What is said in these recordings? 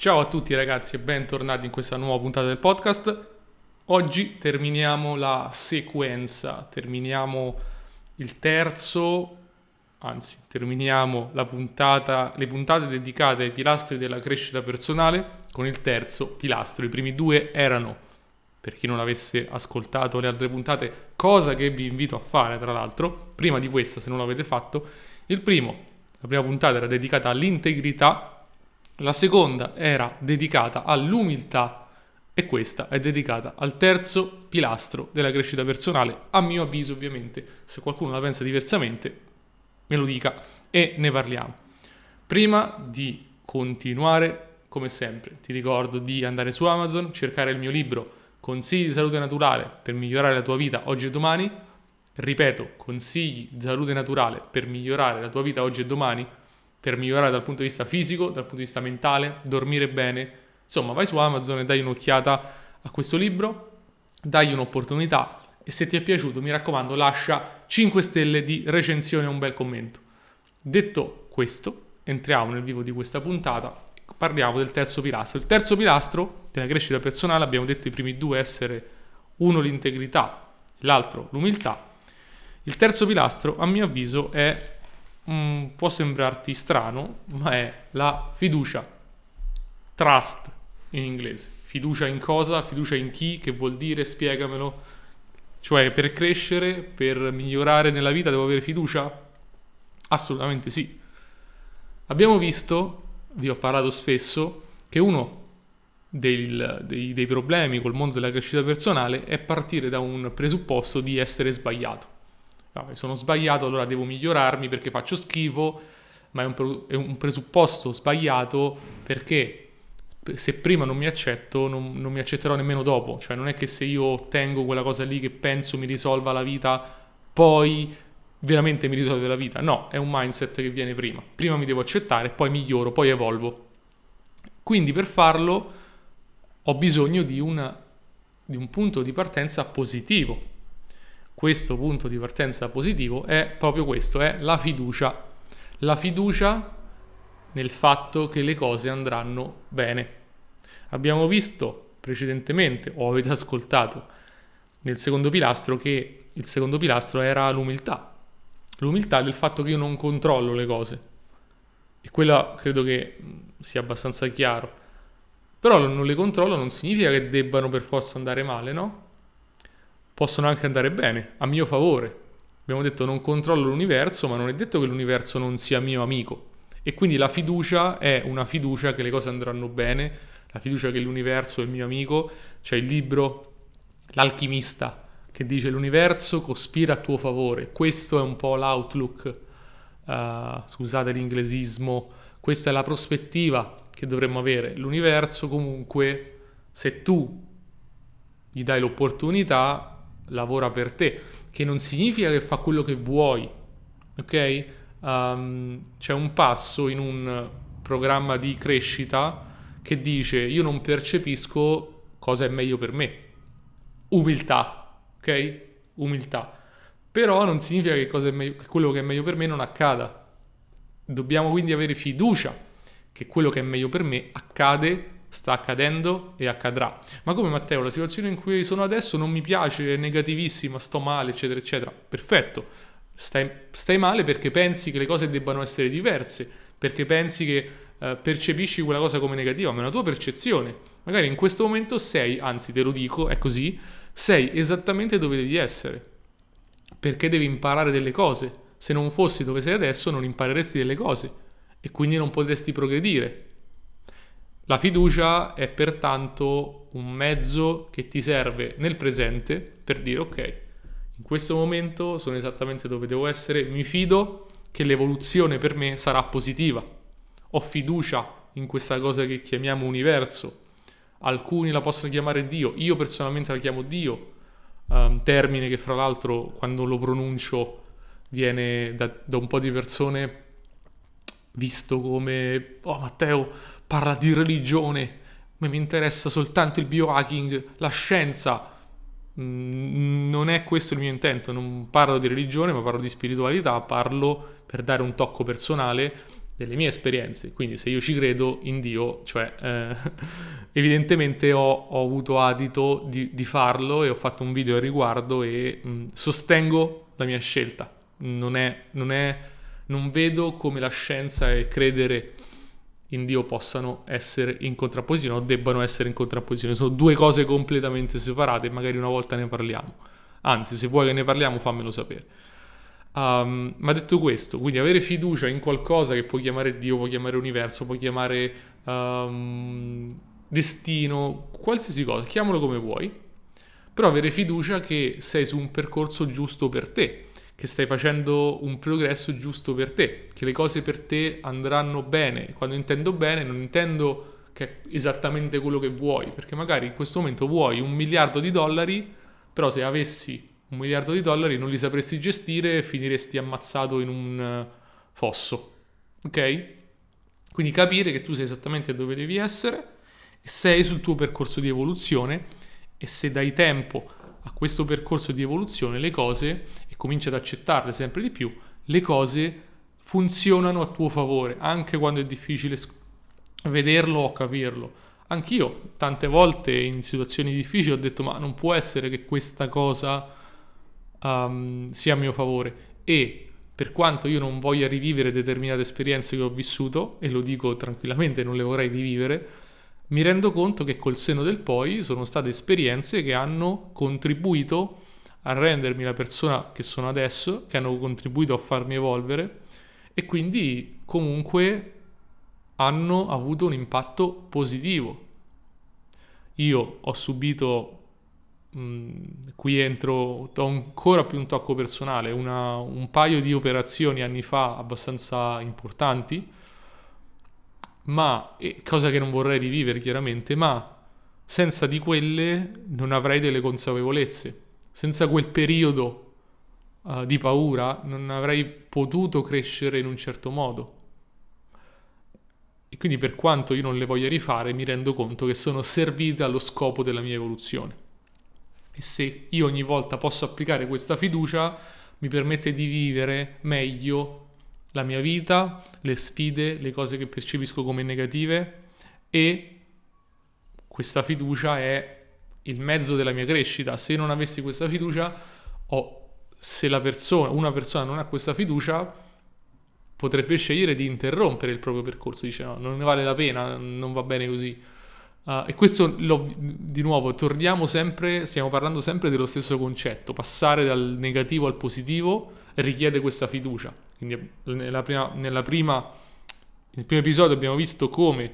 Ciao a tutti ragazzi e bentornati in questa nuova puntata del podcast. Oggi terminiamo la sequenza, terminiamo il terzo, anzi terminiamo puntata, le puntate dedicate ai pilastri della crescita personale con il terzo pilastro. I primi due erano, per chi non avesse ascoltato le altre puntate, cosa che vi invito a fare tra l'altro, prima di questa se non l'avete fatto, il primo, la prima puntata era dedicata all'integrità la seconda era dedicata all'umiltà e questa è dedicata al terzo pilastro della crescita personale. A mio avviso, ovviamente, se qualcuno la pensa diversamente, me lo dica e ne parliamo. Prima di continuare, come sempre, ti ricordo di andare su Amazon, cercare il mio libro Consigli di salute naturale per migliorare la tua vita oggi e domani. Ripeto, consigli di salute naturale per migliorare la tua vita oggi e domani per migliorare dal punto di vista fisico, dal punto di vista mentale, dormire bene. Insomma, vai su Amazon e dai un'occhiata a questo libro, dai un'opportunità e se ti è piaciuto, mi raccomando, lascia 5 stelle di recensione e un bel commento. Detto questo, entriamo nel vivo di questa puntata parliamo del terzo pilastro. Il terzo pilastro della crescita personale, abbiamo detto i primi due essere uno l'integrità, l'altro l'umiltà. Il terzo pilastro, a mio avviso, è mm, può sembrarti strano, ma è la fiducia. Trust in inglese. Fiducia in cosa? Fiducia in chi? Che vuol dire? Spiegamelo. Cioè, per crescere, per migliorare nella vita, devo avere fiducia? Assolutamente sì. Abbiamo visto, vi ho parlato spesso, che uno del, dei, dei problemi col mondo della crescita personale è partire da un presupposto di essere sbagliato no, sono sbagliato, allora devo migliorarmi perché faccio schifo, ma è un, è un presupposto sbagliato perché se prima non mi accetto, non, non, mi accetterò nemmeno dopo. Cioè, non è che se io ottengo quella cosa lì che penso mi risolva la vita, poi veramente mi risolve la vita. No, è un mindset che viene prima. Prima mi devo accettare, poi miglioro, poi evolvo. Quindi per farlo ho bisogno di, una, di un punto di partenza positivo questo punto di partenza positivo è proprio questo, è la fiducia. La fiducia nel fatto che le cose andranno bene. Abbiamo visto precedentemente, o avete ascoltato nel secondo pilastro, che il secondo pilastro era l'umiltà. L'umiltà del fatto che io non controllo le cose. E quello credo che sia abbastanza chiaro. Però non le controllo non significa che debbano per forza andare male, no? Possono anche andare bene, a mio favore. Abbiamo detto non controllo l'universo, ma non è detto che l'universo non sia mio amico. E quindi la fiducia è una fiducia che le cose andranno bene, la fiducia che l'universo è mio amico. C'è il libro L'alchimista che dice l'universo cospira a tuo favore. Questo è un po' l'outlook, uh, scusate l'inglesismo, questa è la prospettiva che dovremmo avere. L'universo comunque, se tu gli dai l'opportunità, lavora per te, che non significa che fa quello che vuoi, ok? Um, c'è un passo in un programma di crescita che dice io non percepisco cosa è meglio per me. Umiltà, ok? Umiltà. Però non significa che, meglio, che quello che è meglio per me non accada. Dobbiamo quindi avere fiducia che quello che è meglio per me accade sta accadendo e accadrà. Ma come Matteo, la situazione in cui sono adesso non mi piace, è negativissima, sto male, eccetera, eccetera. Perfetto. Stai, stai male perché pensi che le cose debbano essere diverse, perché pensi che eh, percepisci quella cosa come negativa, ma è una tua percezione. Magari in questo momento sei, anzi te lo dico, è così, sei esattamente dove devi essere. Perché devi imparare delle cose. Se non fossi dove sei adesso non impareresti delle cose e quindi non potresti progredire la fiducia è pertanto un mezzo che ti serve nel presente per dire ok, in questo momento sono esattamente dove devo essere, mi fido che l'evoluzione per me sarà positiva. Ho fiducia in questa cosa che chiamiamo universo. Alcuni la possono chiamare Dio, io personalmente la chiamo Dio, um, termine che fra l'altro quando lo pronuncio viene da, da un po' di persone visto come oh Matteo parla di religione, ma mi interessa soltanto il biohacking, la scienza. Mm, non è questo il mio intento, non parlo di religione, ma parlo di spiritualità, parlo per dare un tocco personale delle mie esperienze. Quindi se io ci credo in Dio, cioè eh, evidentemente ho, ho, avuto adito di, di, farlo e ho fatto un video al riguardo e mh, sostengo la mia scelta. Non, è, non, è, non vedo come la scienza e credere in Dio possano essere in contrapposizione o debbano essere in contrapposizione. Sono due cose completamente separate magari una volta ne parliamo. Anzi, se vuoi che ne parliamo, fammelo sapere. Um, ma detto questo, quindi avere fiducia in qualcosa che puoi chiamare Dio, puoi chiamare universo, puoi chiamare um, destino, qualsiasi cosa, chiamalo come vuoi, però avere fiducia che sei su un percorso giusto per te, che stai facendo un progresso giusto per te, che le cose per te andranno bene. Quando intendo bene non intendo che è esattamente quello che vuoi, perché magari in questo momento vuoi un miliardo di dollari, però se avessi un miliardo di dollari non li sapresti gestire e finiresti ammazzato in un eh, fosso. Ok? Quindi capire che tu sei esattamente dove devi essere sei sul tuo percorso di evoluzione e se dai tempo a questo percorso di evoluzione le cose e cominci ad accettarle sempre di più, le cose funzionano a tuo favore, anche quando è difficile vederlo o capirlo. Anch'io tante volte in situazioni difficili ho detto ma non può essere che questa cosa um, sia a mio favore e per quanto io non voglia rivivere determinate esperienze che ho vissuto, e lo dico tranquillamente, non le vorrei rivivere, mi rendo conto che col seno del poi sono state esperienze che hanno contribuito a rendermi la persona che sono adesso, che hanno contribuito a farmi evolvere e quindi comunque hanno avuto un impatto positivo. Io ho subito Mm, qui entro, do ancora più un tocco personale, una, un paio di operazioni anni fa abbastanza importanti, ma, cosa che non vorrei rivivere chiaramente, ma senza di quelle non avrei delle consapevolezze, senza quel periodo uh, di paura non avrei potuto crescere in un certo modo. E quindi per quanto io non le voglia rifare, mi rendo conto che sono servite allo scopo della mia evoluzione. E se io ogni volta posso applicare questa fiducia, mi permette di vivere meglio la mia vita, le sfide, le cose che percepisco come negative e questa fiducia è il mezzo della mia crescita. Se non avessi questa fiducia o se persona, una persona non ha questa fiducia, potrebbe scegliere di interrompere il proprio percorso, dice no, non ne vale la pena, non va bene così. Uh, e questo lo, di nuovo torniamo sempre, stiamo parlando sempre dello stesso concetto, passare dal negativo al positivo richiede questa fiducia. Quindi nella prima, nella prima, nel primo episodio abbiamo visto come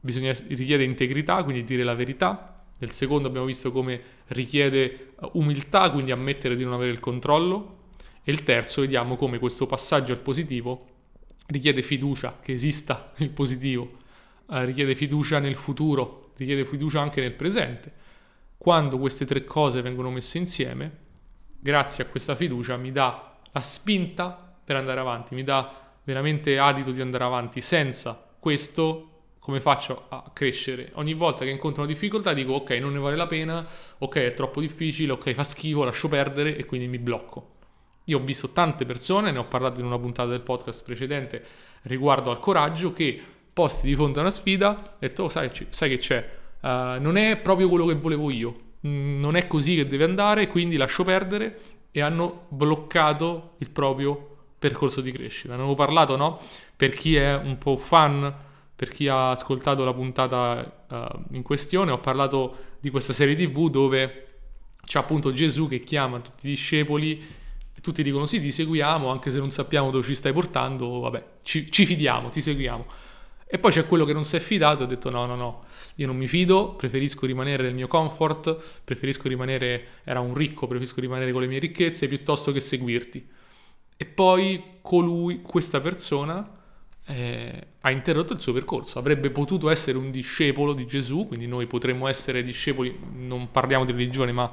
bisogna, richiede integrità, quindi dire la verità. Nel secondo abbiamo visto come richiede umiltà, quindi ammettere di non avere il controllo. E il terzo vediamo come questo passaggio al positivo richiede fiducia che esista il positivo eh, richiede fiducia nel futuro, richiede fiducia anche nel presente. Quando queste tre cose vengono messe insieme, grazie a questa fiducia mi dà la spinta per andare avanti, mi dà veramente adito di andare avanti. Senza questo come faccio a crescere? Ogni volta che incontro una difficoltà dico ok, non ne vale la pena, ok, è troppo difficile, ok, fa schifo, lascio perdere. E quindi mi blocco. Io ho visto tante persone, ne ho parlato in una puntata del podcast precedente riguardo al coraggio, che posti di fronte a una sfida e detto, oh, sai, sai, che c'è, uh, non è proprio quello che volevo io, mm, non è così che deve andare, quindi lascio perdere. E hanno bloccato il proprio percorso di crescita. Ne avevo parlato, no? Per chi è un po' fan, per chi ha ascoltato la puntata uh, in questione, ho parlato di questa serie TV dove c'è appunto Gesù che chiama tutti i discepoli tutti dicono sì, ti seguiamo, anche se non sappiamo dove ci stai portando, vabbè, ci, ci fidiamo, ti seguiamo. E poi c'è quello che non si è fidato e ha detto no, no, no, io non mi fido, preferisco rimanere nel mio comfort, preferisco rimanere, era un ricco, preferisco rimanere con le mie ricchezze piuttosto che seguirti. E poi colui, questa persona, eh, ha interrotto il suo percorso. Avrebbe potuto essere un discepolo di Gesù, quindi noi potremmo essere discepoli, non parliamo di religione, ma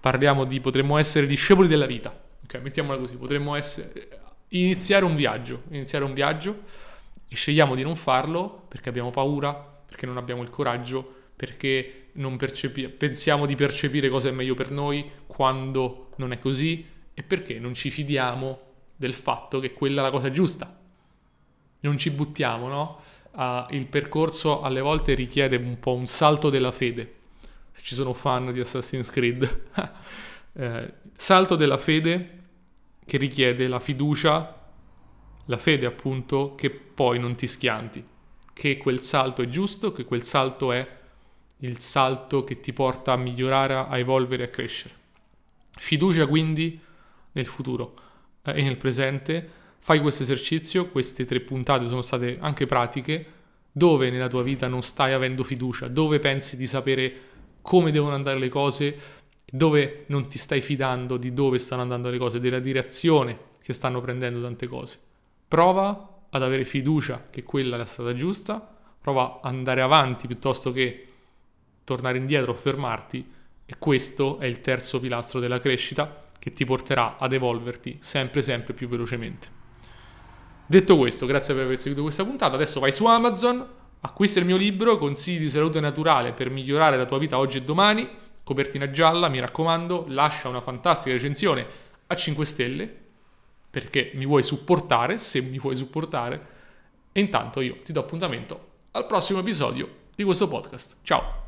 parliamo di, potremmo essere discepoli della vita. Ok, mettiamola così, potremmo essere, iniziare un viaggio, iniziare un viaggio e scegliamo di non farlo perché abbiamo paura, perché non abbiamo il coraggio, perché percepi- pensiamo di percepire cosa è meglio per noi quando non è così e perché non ci fidiamo del fatto che quella è la cosa giusta. non ci buttiamo, no? Uh, il percorso alle volte richiede un po' un salto della fede. Se ci sono fan di Assassin's Creed, eh, salto della fede che richiede la fiducia, la fede appunto, che poi non ti schianti, che quel salto è giusto, che quel salto è il salto che ti porta a migliorare, a evolvere, a crescere. Fiducia quindi nel futuro eh, e nel presente. Fai questo esercizio, queste tre puntate sono state anche pratiche, dove nella tua vita non stai avendo fiducia, dove pensi di sapere come devono andare le cose, dove non ti stai fidando di dove stanno andando le cose, della direzione che stanno prendendo tante cose. Prova ad avere fiducia che quella è la strada giusta, prova ad andare avanti piuttosto che tornare indietro o fermarti. E questo è il terzo pilastro della crescita che ti porterà ad evolverti sempre sempre più velocemente. Detto questo, grazie per aver seguito questa puntata, adesso vai su Amazon, acquista il mio libro Consigli di salute naturale per migliorare la tua vita oggi e domani, copertina gialla, mi raccomando, lascia una fantastica recensione a 5 stelle perché mi vuoi supportare, se mi vuoi supportare, e intanto io ti do appuntamento al prossimo episodio di questo podcast. Ciao!